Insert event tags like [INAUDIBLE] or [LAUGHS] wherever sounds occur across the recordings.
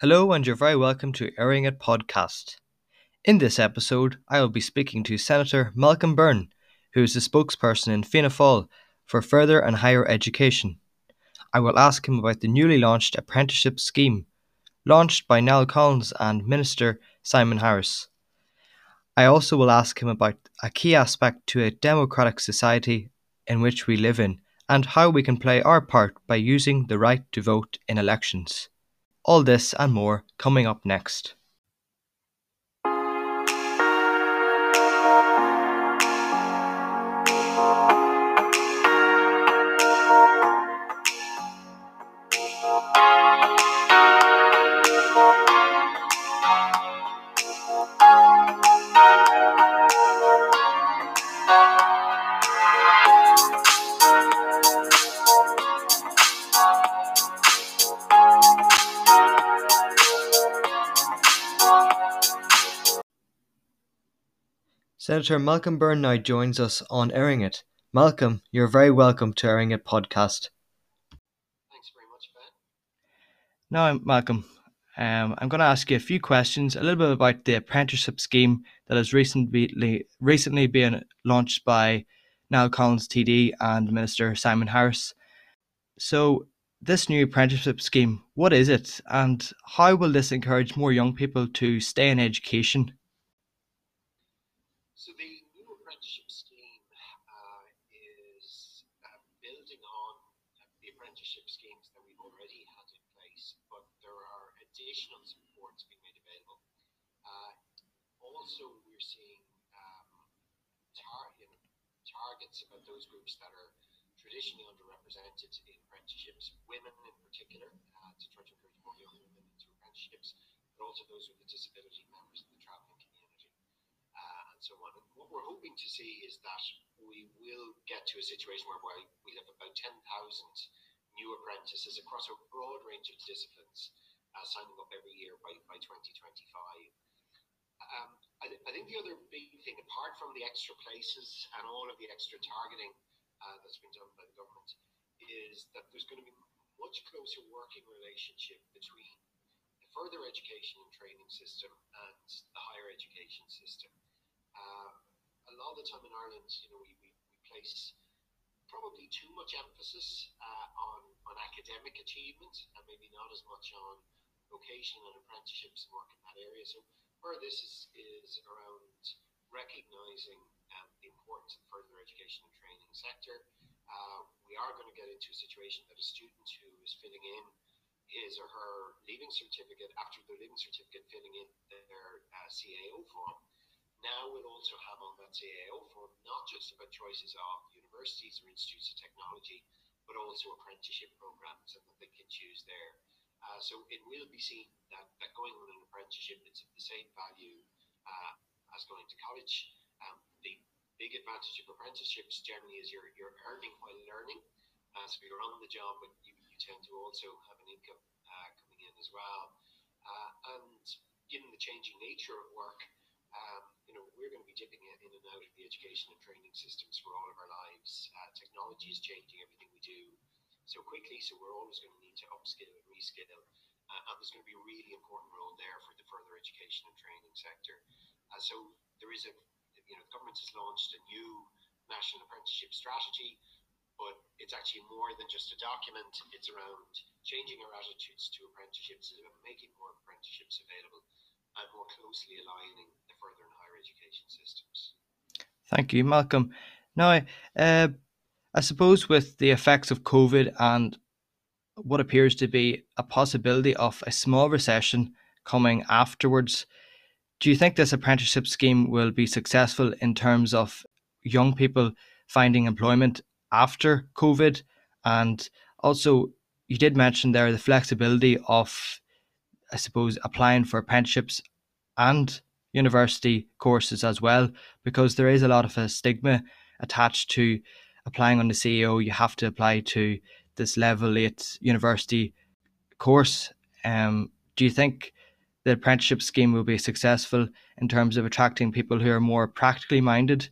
Hello, and you're very welcome to Airing It podcast. In this episode, I will be speaking to Senator Malcolm Byrne, who is the spokesperson in Fianna Fáil for further and higher education. I will ask him about the newly launched apprenticeship scheme, launched by Niall Collins and Minister Simon Harris. I also will ask him about a key aspect to a democratic society in which we live in and how we can play our part by using the right to vote in elections. All this and more coming up next. Senator Malcolm Byrne now joins us on Airing It. Malcolm, you're very welcome to Airing It podcast. Thanks very much, Ben. Now, Malcolm, um, I'm going to ask you a few questions, a little bit about the apprenticeship scheme that has recently recently been launched by Niall Collins TD and Minister Simon Harris. So, this new apprenticeship scheme, what is it, and how will this encourage more young people to stay in education? So the new apprenticeship scheme uh, is uh, building on the apprenticeship schemes that we've already had in place, but there are additional supports being made available. Uh, also, we're seeing um, tar- you know, targets about those groups that are traditionally underrepresented in apprenticeships, women in particular, uh, to try to encourage more young women into apprenticeships, but also those with a disability members of the travelling and so on. And what we're hoping to see is that we will get to a situation whereby we have about 10,000 new apprentices across a broad range of disciplines uh, signing up every year by, by 2025. Um, I, th- I, think the other big thing, apart from the extra places and all of the extra targeting uh, that's been done by the government, is that there's going to be much closer working relationship between the further education and training system and the higher education system. Uh, a lot of the time in Ireland, you know, we, we, we place probably too much emphasis uh, on, on academic achievement and maybe not as much on vocational and apprenticeships and work in that area. So of this is, is around recognising um, the importance of further education and training sector. Uh, we are going to get into a situation that a student who is filling in his or her leaving certificate, after their leaving certificate, filling in their uh, CAO form, now we'll also have on that CAO form not just about choices of universities or institutes of technology, but also apprenticeship programs and that they can choose there. Uh, so it will be seen that, that going on an apprenticeship is of the same value uh, as going to college. Um, the big advantage of apprenticeships generally is you're, you're earning while learning. Uh, so you're on the job, but you, you tend to also have an income uh, coming in as well. Uh, and given the changing nature of work, um, you know, we're going to be dipping in and out of the education and training systems for all of our lives. Uh, technology is changing everything we do so quickly, so we're always going to need to upskill and reskill. Uh, and there's going to be a really important role there for the further education and training sector. Uh, so there is a, you know, the government has launched a new national apprenticeship strategy, but it's actually more than just a document. It's around changing our attitudes to apprenticeships, and making more apprenticeships available and more closely aligning the further and education systems. Thank you, Malcolm. Now, uh, I suppose with the effects of COVID and what appears to be a possibility of a small recession coming afterwards, do you think this apprenticeship scheme will be successful in terms of young people finding employment after COVID? And also, you did mention there the flexibility of I suppose, applying for apprenticeships and university courses as well, because there is a lot of a stigma attached to applying on the CAO. You have to apply to this level eight university course. Um, do you think the apprenticeship scheme will be successful in terms of attracting people who are more practically minded?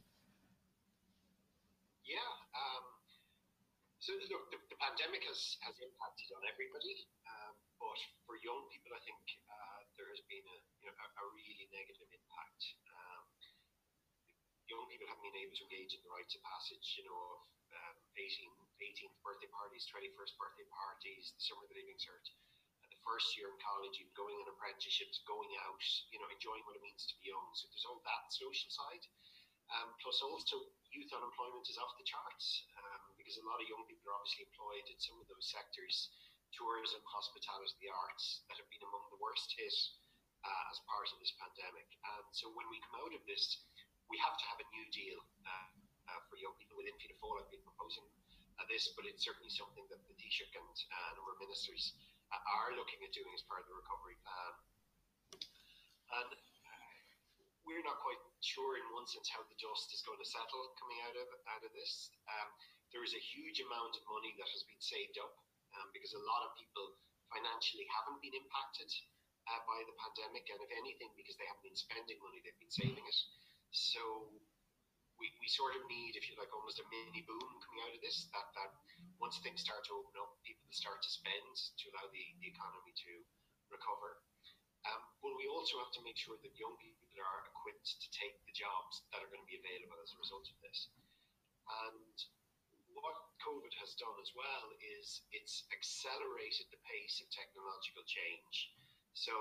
Yeah. Um, so look, the, the pandemic has, has impacted on everybody. Um, but for young people, I think a really negative impact. Um, young people haven't been able to engage in the rites of passage, you know, of um, 18, 18th birthday parties, 21st birthday parties, the summer leaving cert, and the first year in college, even going on apprenticeships, going out, you know, enjoying what it means to be young. So there's all that social side. Um, plus also youth unemployment is off the charts um, because a lot of young people are obviously employed in some of those sectors, tourism, hospitality, the arts, that have been among the worst hit uh, as part of this pandemic. And so when we come out of this, we have to have a new deal uh, uh, for young people within Fianna Fáil. I've been proposing uh, this, but it's certainly something that the Taoiseach and uh, a number of ministers uh, are looking at doing as part of the recovery plan. And we're not quite sure, in one sense, how the dust is going to settle coming out of out of this. Um, there is a huge amount of money that has been saved up um, because a lot of people financially haven't been impacted uh, by the pandemic, and if anything, because they haven't been spending money, they've been saving it. So we, we sort of need, if you like, almost a mini boom coming out of this. That that once things start to open up, people start to spend to allow the, the economy to recover. Um, but we also have to make sure that young people are equipped to take the jobs that are going to be available as a result of this. And what COVID has done as well is it's accelerated the pace of technological change. So,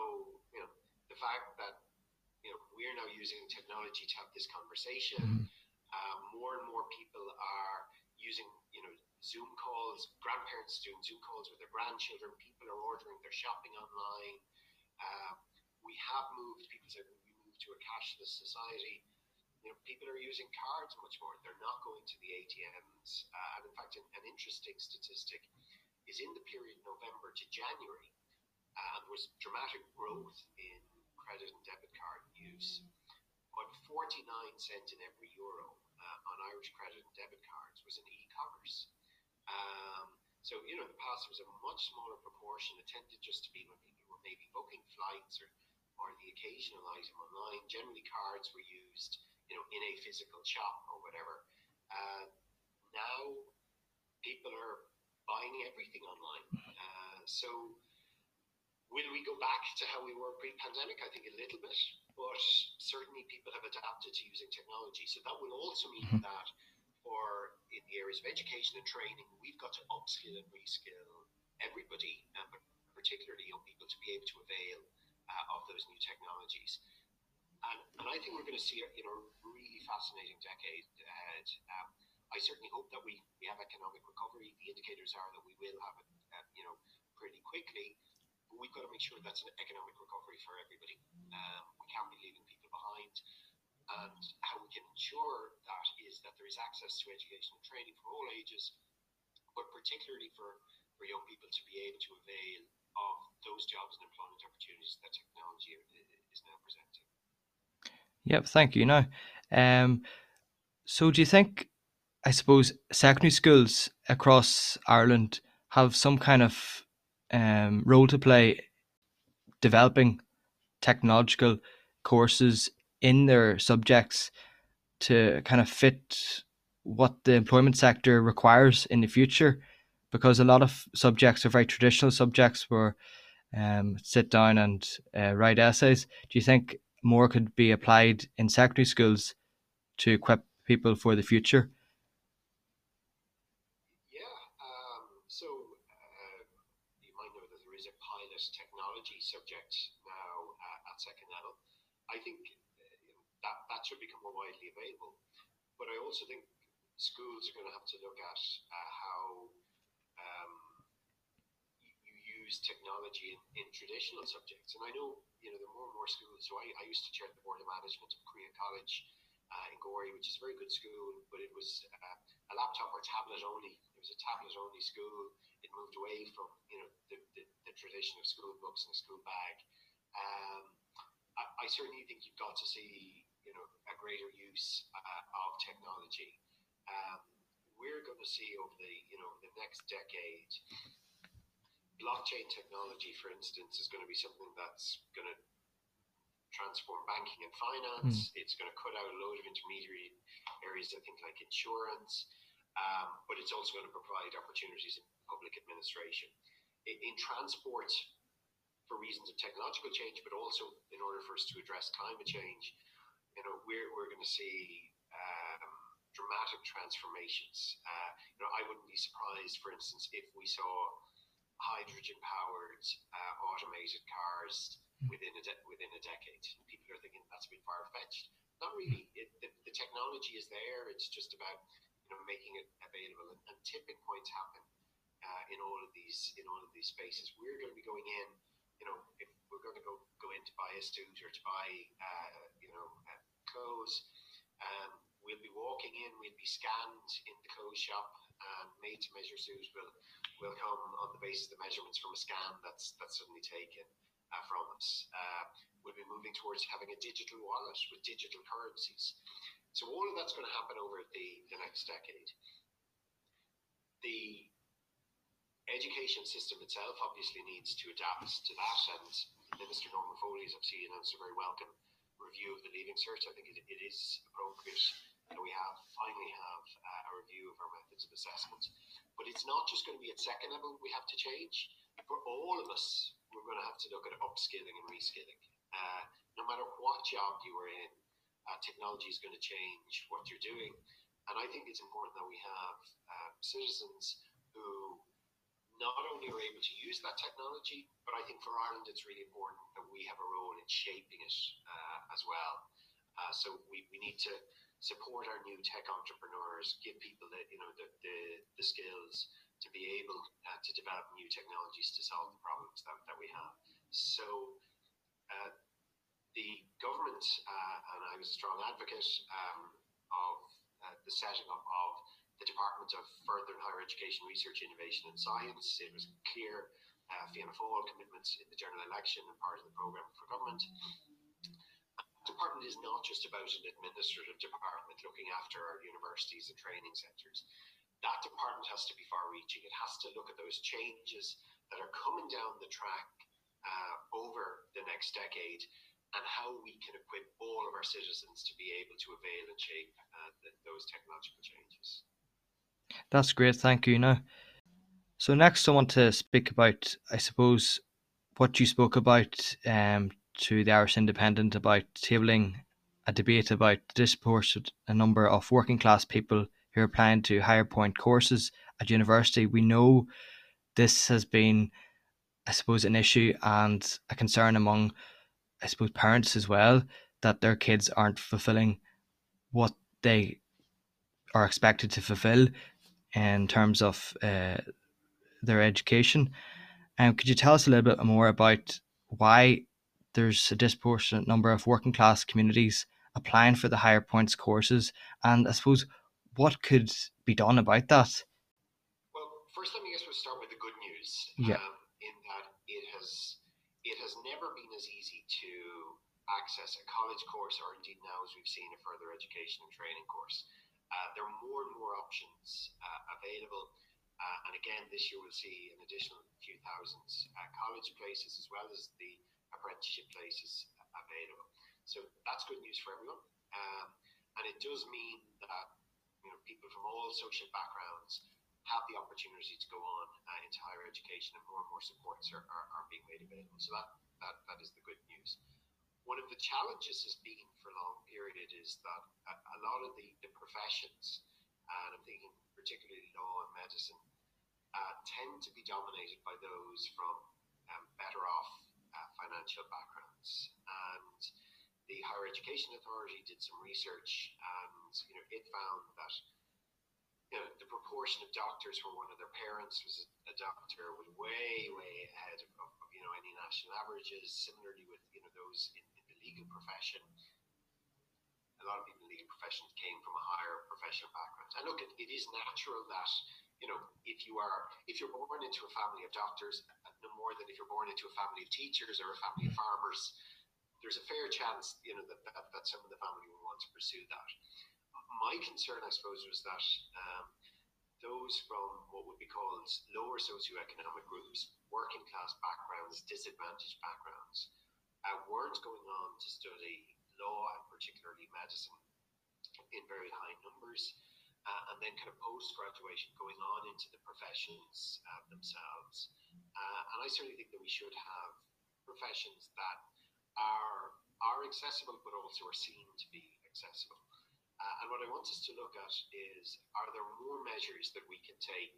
you know, the fact that you know we're now using technology to have this conversation. Mm-hmm. Um, more and more people are using, you know, Zoom calls. Grandparents doing Zoom calls with their grandchildren. People are ordering their shopping online. Uh, we have moved, people say we moved to a cashless society. You know, people are using cards much more. They're not going to the ATMs. Uh, and in fact, an, an, interesting statistic is in the period November to January, uh, there was dramatic growth in credit and debit card use. But 49 cent in every euro uh, on Irish credit and debit cards was in e-commerce. Um, so, you know, in the past was a much smaller proportion. It tended just to be when people were maybe booking flights or, or the occasional item online. Generally, cards were used, you know, in a physical shop or whatever. Uh, now, people are buying everything online. Uh, so, will we go back to how we were pre-pandemic? I think a little bit, but certainly people have adapted to using technology. So that will also mean mm-hmm. that for in the areas of education and training, we've got to upskill and reskill everybody, and particularly young people, to be able to avail uh, of those new technologies. And, and I think we're going to see a you know really fascinating decade ahead. Um, I certainly hope that we, we have economic recovery. The indicators are that we will have it, uh, you know, pretty quickly. We've got to make sure that's an economic recovery for everybody. Um, we can't be leaving people behind and how we can ensure that is that there is access to education and training for all ages, but particularly for, for young people to be able to avail of those jobs and employment opportunities that technology is now presenting. Yep, thank you. Now, um, so do you think, I suppose, secondary schools across Ireland have some kind of um, role to play developing technological courses in their subjects to kind of fit what the employment sector requires in the future because a lot of subjects are very traditional subjects where um, sit down and uh, write essays. Do you think more could be applied in secondary schools to equip people for the future? Yeah, um, so uh, you might know that there is a pilot technology subject now uh, at second level. I think that, that should become more widely available. But I also think schools are going to have to look at uh, how um, you, you, use technology in, in, traditional subjects. And I know, you know, there are more and more schools. So I, I used to chair the board of management of Creagh College uh, in Gorey, which is a very good school, but it was uh, a laptop or tablet only. It was a tablet only school. It moved away from, you know, the, the, the tradition of school books and a school bag. Um, I, I certainly think you've got to see you know a greater use uh, of technology. Um, we're going to see over the you know the next decade, blockchain technology, for instance, is going to be something that's going to transform banking and finance. Mm. It's going to cut out a load of intermediary areas, I think, like insurance. Um, but it's also going to provide opportunities in public administration. In, in transport, for reasons of technological change, but also in order for us to address climate change, you know, we're, we're going to see um, dramatic transformations. Uh, you know, I wouldn't be surprised, for instance, if we saw hydrogen-powered uh, automated cars within a de- within a decade. People are thinking that's a bit far-fetched. Not really. It, the, the, technology is there. It's just about you know making it available. And, and tipping points happen uh, in all of these in all of these spaces. We're going to be going in. You know, if we're going to go go in to buy a suit or to buy uh, you know uh, clothes. Um, we'll be walking in, we'll be scanned in the clothes shop, and made to measure suit will will come on the basis of the measurements from a scan that's that's suddenly taken uh, from us. Uh, we'll be moving towards having a digital wallet with digital currencies. So all of that's going to happen over the, the next decade. The education system itself obviously needs to adapt to that, and Minister Norma Foley has obviously announced a very welcome review of the Leaving Cert. I think it, it is appropriate that we have finally have uh, a review of our methods of assessment. But it's not just going to be at second level we have to change. For all of us, we're going to have to look at upskilling and reskilling. Uh, no matter what job you are in, uh, technology is going to change what you're doing. And I think it's important that we have uh, citizens who not only are able to use that technology, but I think for Ireland it's really important that we have a role in shaping it uh, as well. Uh, so we, we need to support our new tech entrepreneurs, give people the you know the the, the skills to be able uh, to develop new technologies to solve the problems that, that we have. So uh, the government uh, and I was a strong advocate um, of uh, the setting up of the Department of Further and Higher Education, Research, Innovation and Science. It was clear uh, Fianna Fáil commitments in the general election and part of the programme for government The department is not just about an administrative department looking after our universities and training centres. That department has to be far reaching. It has to look at those changes that are coming down the track uh, over the next decade and how we can equip all of our citizens to be able to avail and shape uh, the, those technological changes. That's great. Thank you. Now, so next I want to speak about, I suppose, what you spoke about um, to the Irish Independent about tabling a debate about the disproportionate number of working class people who are applying to higher point courses at university. We know this has been, I suppose, an issue and a concern among, I suppose, parents as well that their kids aren't fulfilling what they are expected to fulfill in terms of uh, their education. And um, could you tell us a little bit more about why there's a disproportionate number of working class communities applying for the higher points courses. And I suppose what could be done about that? Well, first, let me guess we'll start with the good news. Yeah. Um, in that it has it has never been as easy to access a college course, or indeed now as we've seen a further education and training course. Uh, there are more and more options uh, available. Uh, and again, this year we'll see an additional few thousand uh, college places as well as the apprenticeship places available. So that's good news for everyone. Um, and it does mean that you know people from all social backgrounds have the opportunity to go on uh, into higher education and more and more supports are, are, are, being made available. So that, that, that is the good news. One of the challenges has been for a long period is that a, a lot of the, the professions, and I'm thinking particularly law and medicine, uh, tend to be dominated by those from um, better off financial backgrounds. And the Higher Education Authority did some research, and you know, it found that you know, the proportion of doctors where one of their parents was a doctor was way, way ahead of, of you know any national averages. Similarly, with you know those in, in the legal profession, a lot of people in the legal profession came from a higher professional background. And look, it, it is natural that you know if you are if you're born into a family of doctors, uh, no more than if you're born into a family of teachers or a family of farmers. There's a fair chance, you know, that, that, that some of the family will want to pursue that. My concern, I suppose, was that um, those from what would be called lower socioeconomic groups, working class backgrounds, disadvantaged backgrounds, uh, weren't going on to study law and particularly medicine in very high numbers. Uh, and then kind of post graduation going on into the professions uh, themselves. Uh, and I certainly think that we should have professions that are are accessible but also are seen to be accessible. Uh, and what I want us to look at is are there more measures that we can take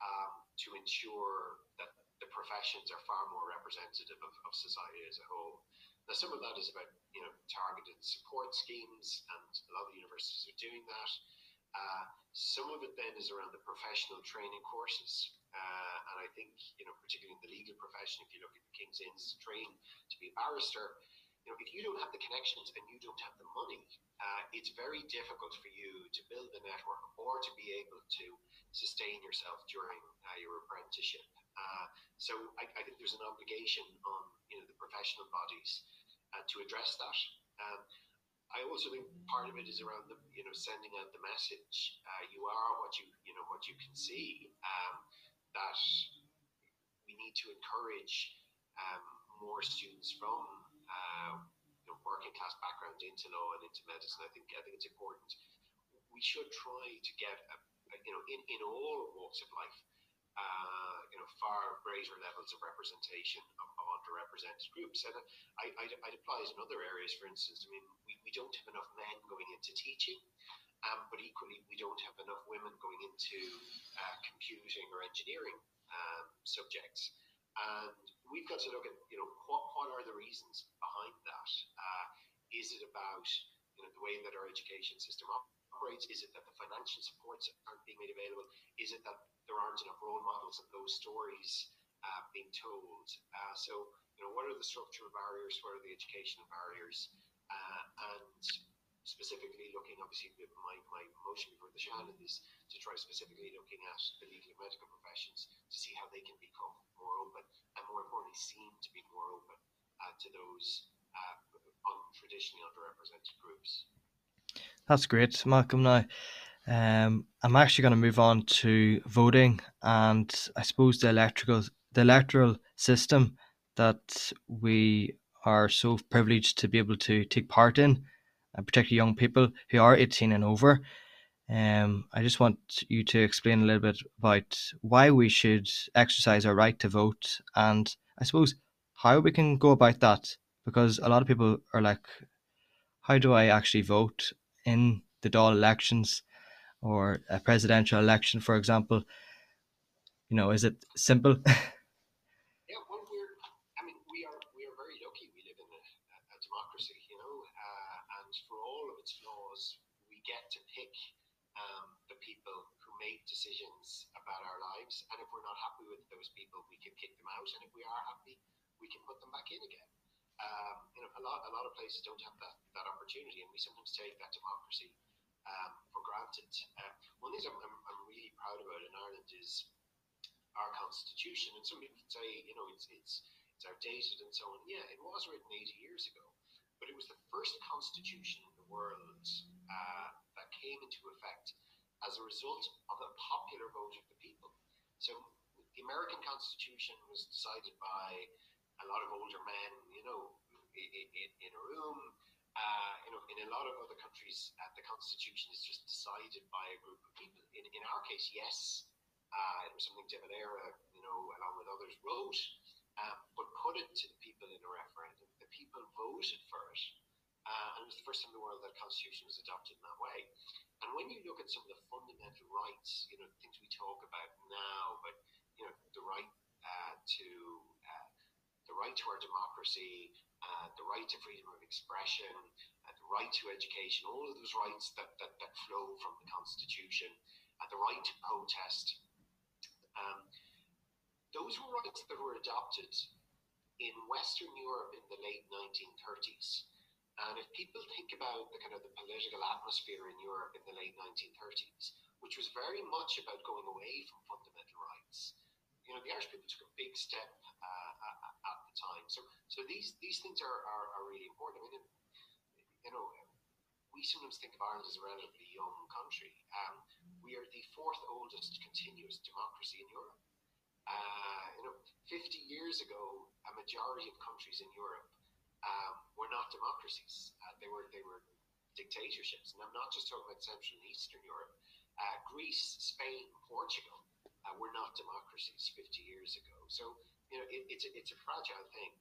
um, to ensure that the professions are far more representative of, of society as a whole? Now, some of that is about you know targeted support schemes, and a lot of universities are doing that. Uh, some of it then is around the professional training courses. Uh, and I think, you know, particularly in the legal profession, if you look at the King's Inns to train to be a barrister, you know, if you don't have the connections and you don't have the money, uh, it's very difficult for you to build the network or to be able to sustain yourself during uh, your apprenticeship. Uh, so I, I, think there's an obligation on you know the professional bodies uh, to address that. Um, I also think part of it is around the you know sending out the message. Uh, you are what you you know what you can see. Um, that we need to encourage um, more students from uh, you know, working class backgrounds into law and into medicine. I think I think it's important. We should try to get a, a, you know in, in all walks of life, uh, you know, far greater levels of representation of, of underrepresented groups. And I, I, I'd apply it in other areas. For instance, I mean, we, we don't have enough men going into teaching. Um, but equally, we don't have enough women going into uh, computing or engineering um, subjects. And we've got to look at, you know, what, what are the reasons behind that? Uh, is it about, you know, the way that our education system operates? Is it that the financial supports aren't being made available? Is it that there aren't enough role models of those stories uh, being told? Uh, so, you know, what are the structural barriers? What are the educational barriers? Uh, and specifically looking, obviously, my, my motion before the Seanad is to try specifically looking at the legal and medical professions to see how they can become more open and, more importantly, seem to be more open uh, to those uh, traditionally underrepresented groups. That's great, Malcolm. Now, um, I'm actually going to move on to voting, and I suppose the electrical the electoral system that we are so privileged to be able to take part in uh, particularly young people who are 18 and over. Um, I just want you to explain a little bit about why we should exercise our right to vote and I suppose how we can go about that because a lot of people are like, how do I actually vote in the Dáil elections or a presidential election, for example? You know, is it simple? [LAUGHS] decisions about our lives. And if we're not happy with those people, we can kick them out. And if we are happy, we can put them back in again. Um, you know, a lot, a lot of places don't have that, that opportunity, and we sometimes take that democracy um, for granted. Uh, one thing I'm, I'm, I'm, really proud about in Ireland is our constitution. And some people say, you know, it's, it's, it's outdated and so on. Yeah, it was written 80 years ago, but it was the first constitution in the world uh, that came into effect as a result of a popular vote of the people. So the American Constitution was decided by a lot of older men, you know, in, in, in a room. Uh, you know, in a lot of other countries, uh, the Constitution is just decided by a group of people. In, in our case, yes, uh, it was something De Valera, you know, along with others, wrote, um, but put it to the people in a referendum. The people voted for it. Uh, and it was the first time in the world that a constitution was adopted in that way. And when you look at some of the fundamental rights, you know, things we talk about now, but you know, the right uh, to uh, the right to our democracy, uh, the right to freedom of expression, uh, the right to education, all of those rights that, that, that flow from the Constitution, uh, the right to protest. Um, those were rights that were adopted in Western Europe in the late 1930s. And if people think about the kind of the political atmosphere in Europe in the late 1930s, which was very much about going away from fundamental rights, you know, the Irish people took a big step uh, at, the time. So, so these these things are, are, are really important. I mean, you know, we sometimes think of Ireland as a relatively young country. Um, we are the fourth oldest continuous democracy in Europe. Uh, you know, 50 years ago, a majority of countries in Europe um, were not democracies. Uh, they were they were dictatorships, and I'm not just talking about Central and Eastern Europe. Uh, Greece, Spain, Portugal uh, were not democracies 50 years ago. So you know it, it's a, it's a fragile thing.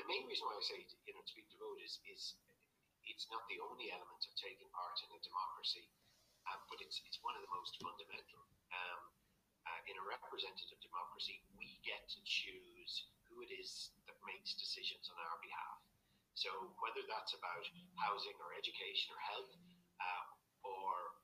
The main reason why I say you know to speak to vote is is it's not the only element of taking part in a democracy, uh, but it's it's one of the most fundamental. Um, uh, in a representative democracy, we get to choose who it is that makes decisions on our behalf. So whether that's about housing or education or health, uh, or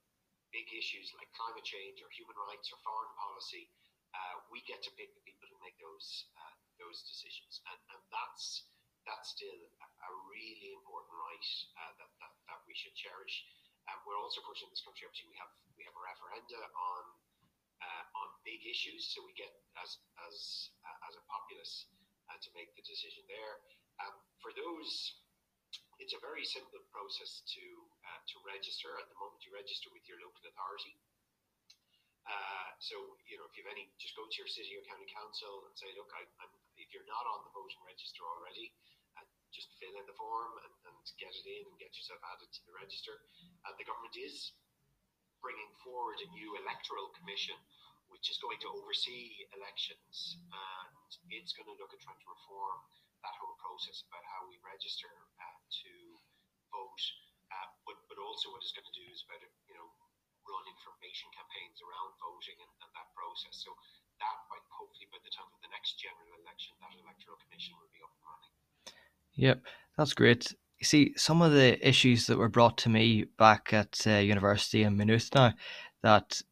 big issues like climate change or human rights or foreign policy, uh, we get to pick the people who make those uh, those decisions, and, and that's that's still a, really important right uh, that, that, that we should cherish. Um, we're also pushing this country. Obviously, we have we have a referenda on uh, on big issues, so we get as as uh, as a populace to make the decision there. Um, for those, it's a very simple process to uh, to register. At the moment, you register with your local authority. Uh, so you know if you have any, just go to your city or county council and say, look, I, if you're not on the voting register already, uh, just fill in the form and, and, get it in and get yourself added to the register. Uh, the government is bringing forward a new electoral commission which is going to oversee elections and it's going to look at trying to reform that whole process about how we register uh, to vote. Uh, but, but also what it's going to do is about, you know, run information campaigns around voting and, and that process. So that, by, hopefully by the time of the next general election, that electoral commission will be up and running. Yep, that's great. You see, some of the issues that were brought to me back at uh, university in Maynooth now, that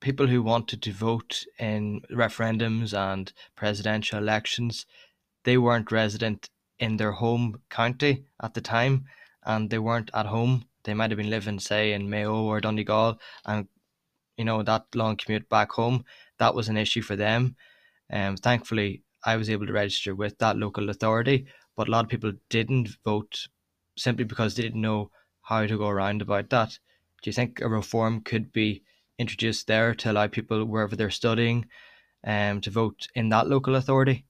people who wanted to vote in referendums and presidential elections they weren't resident in their home county at the time and they weren't at home. They might have been living, say, in Mayo or Donegal, and you know that long commute back home that was an issue for them. Um, thankfully, I was able to register with that local authority, but a lot of people didn't vote simply because they didn't know how to go around about that. Do you think a reform could be introduced there to allow people wherever they're studying um, to vote in that local authority?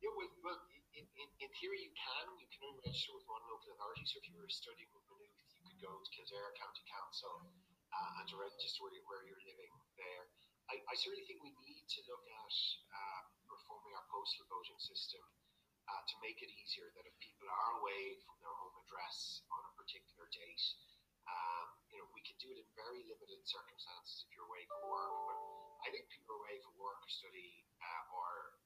Yeah, well, in, in, you can. You can register with one local authority. So if you were studying with you could go to Kildare County Council uh, and register where you're living there. I, I certainly think we need to look at uh, reforming our postal voting system uh, to make it easier that if people are away from their home address on a particular date, um, you know, we can do it in very limited circumstances if you're away for work. But I think people are away for work or study, uh, or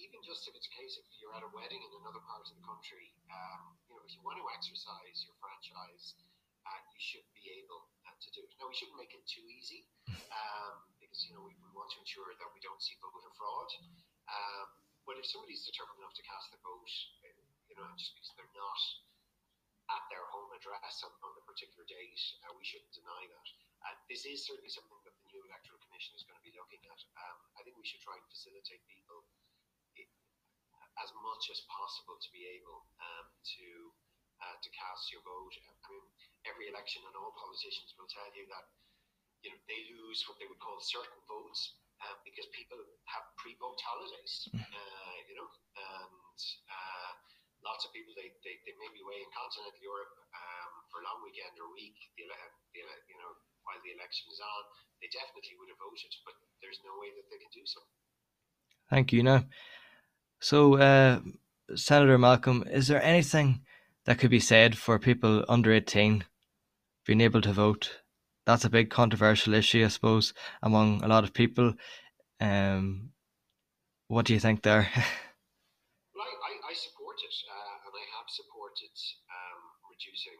even just if it's a case if you're at a wedding in another part of the country, um, you know, if you want to exercise your franchise, uh, you should be able to do it. Now, we shouldn't make it too easy [LAUGHS] um, because, you know, we, we, want to ensure that we don't see voter fraud. Um, but if somebody's determined enough to cast their vote, you know, just because they're not at their home address on, on the particular date, uh, we shouldn't deny that. Uh, this is certainly something that the new electoral commission is going to be looking at. Um, I think we should try and facilitate people as much as possible to be able um, to uh, to cast your vote. I mean, every election, and all politicians will tell you that you know they lose what they would call certain votes uh, because people have pre-vote holidays. Hmm. Uh, you know, and uh, lots of people they, they, they may be away in continental Europe um, for a long weekend or week. The, the, you know, while the election is on, they definitely would have voted, but there's no way that they can do so. Thank you. Now, so uh, Senator Malcolm, is there anything that could be said for people under 18 being able to vote. That's a big controversial issue, I suppose, among a lot of people. Um, what do you think there? [LAUGHS] well, I, I, I support it, uh, and I have supported um, reducing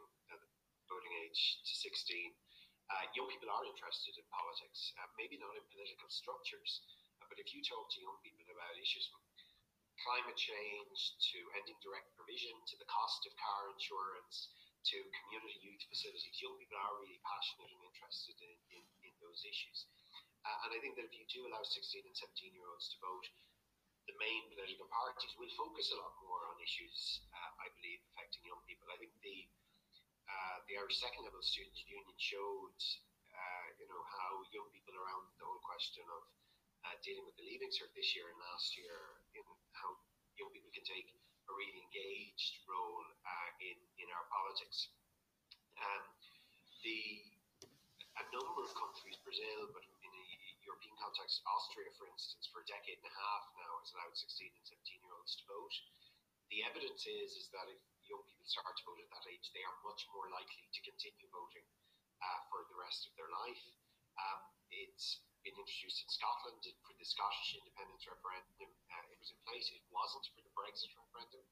voting age to 16. Uh, young people are interested in politics, uh, maybe not in political structures, but if you talk to young people about issues from climate change to ending direct provision to the cost of car insurance to community youth facilities. Young people are really passionate and interested in, in, in those issues. Uh, and I think that if you do allow 16 and 17 year olds to vote, the main political parties will focus a lot more on issues, uh, I believe, affecting young people. I think the uh, the Irish Second Level Students Union showed, uh, you know, how young people around the whole question of uh, dealing with the Leaving Cert this year and last year, in how young people can take a really engaged role uh, in in our politics. Um, the a number of countries, Brazil, but in a European context, Austria, for instance, for a decade and a half now has allowed 16 and 17 year olds to vote. The the evidence is is that if young people start to vote at that age, they are much more likely to continue voting uh, for the rest of their life. Um, it's been introduced in Scotland for the Scottish independence referendum. Uh, it was in place. It wasn't for the Brexit referendum.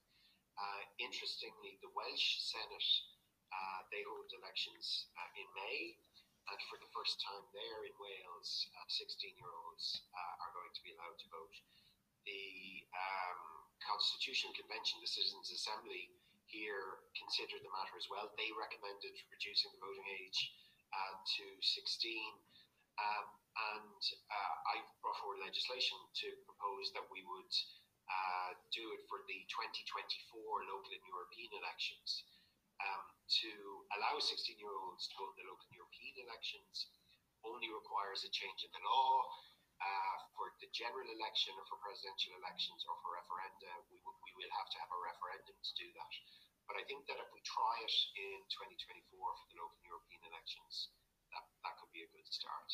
Uh, interestingly, the Welsh Senedd uh, they hold elections uh, in May, and for the first time there in Wales, 16-year-olds are going to be allowed to vote. The um, Convention, the Citizens' Assembly here considered the matter as well. They recommended reducing the voting age uh, to 16. Um, and uh, I brought forward legislation to propose that we would uh, do it for the 2024 local and European elections. Um, to allow 16 year olds to vote in the local and European elections only requires a change in the law. Uh, for the general election or for presidential elections or for referenda, we, we will have to have a referendum to do that. But I think that if we try it in 2024 for the local European elections, that, that could be a good start.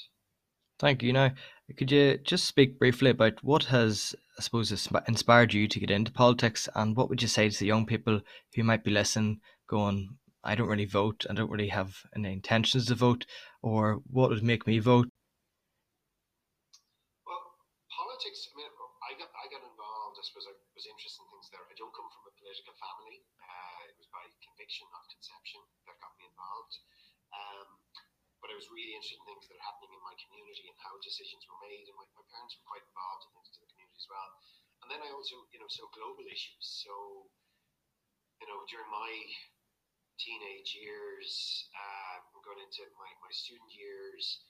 Thank you. Now, could you just speak briefly about what has, I suppose, inspired you to get into politics, and what would you say to the young people who might be listening, going, "I don't really vote, I don't really have any intentions to vote," or "What would make me vote?" Well, politics. I mean, I got I got involved. I suppose I was interested in things there. I don't come from a political family. Uh, it was by conviction, not conception, that got me involved. Um, but I was really interested in things that are happening in my community and how decisions were made. And my, my parents were quite involved in things in the community as well. And then I also, you know, saw global issues. So, you know, during my teenage years, uh, going into my, my student years,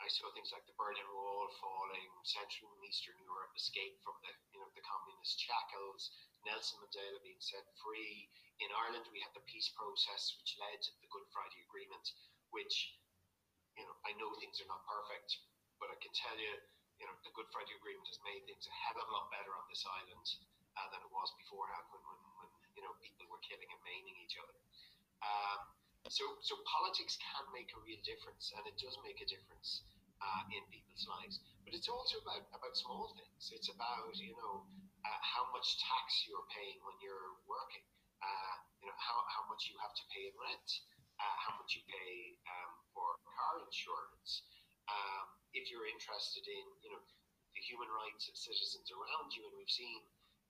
I saw things like the Berlin Wall falling, Central and Eastern Europe escape from the you know the communist shackles, Nelson Mandela being set free. In Ireland, we had the peace process, which led to the Good Friday Agreement, which you know, I know things are not perfect, but I can tell you, you know, the Good Friday Agreement has made things a hell of a lot better on this island uh, than it was beforehand when, when, when, you know, people were killing and maiming each other. Um, so, so politics can make a real difference, and it does make a difference uh, in people's lives. But it's also about, about small things. It's about, you know, uh, how much tax you're paying when you're working, uh, you know, how, how much you have to pay in rent uh, how much you pay um, for car insurance. Um, if you're interested in, you know, the human rights of citizens around you, and we've seen,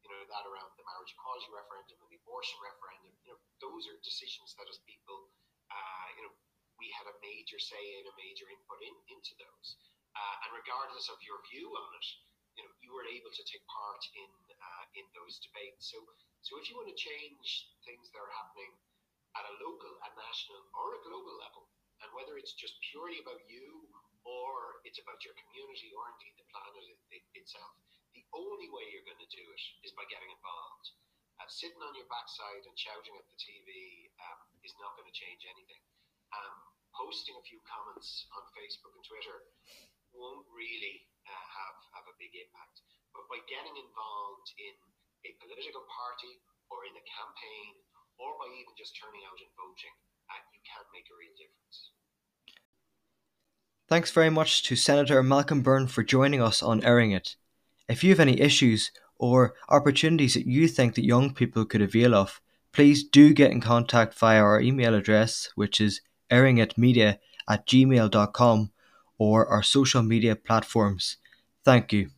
you know, that around the marriage equality referendum and the abortion referendum, you know, those are decisions that as people, uh, you know, we had a major say and a major input in, into those. Uh, and regardless of your view on it, you know, you were able to take part in uh, in those debates. So, so if you want to change things that are happening at a local, a national, or a global level. And whether it's just purely about you or it's about your community or indeed the planet it, itself, the only way you're going to do it is by getting involved. Uh, sitting on your backside and shouting at the TV um, is not going to change anything. Um, posting a few comments on Facebook and Twitter won't really uh, have, have a big impact. But by getting involved in a political party or in a campaign or by even just turning out and voting, uh, you can make a real difference. Thanks very much to Senator Malcolm Byrne for joining us on Airing It. If you have any issues or opportunities that you think that young people could avail of, please do get in contact via our email address, which is airingitmedia at gmail.com or our social media platforms. Thank you.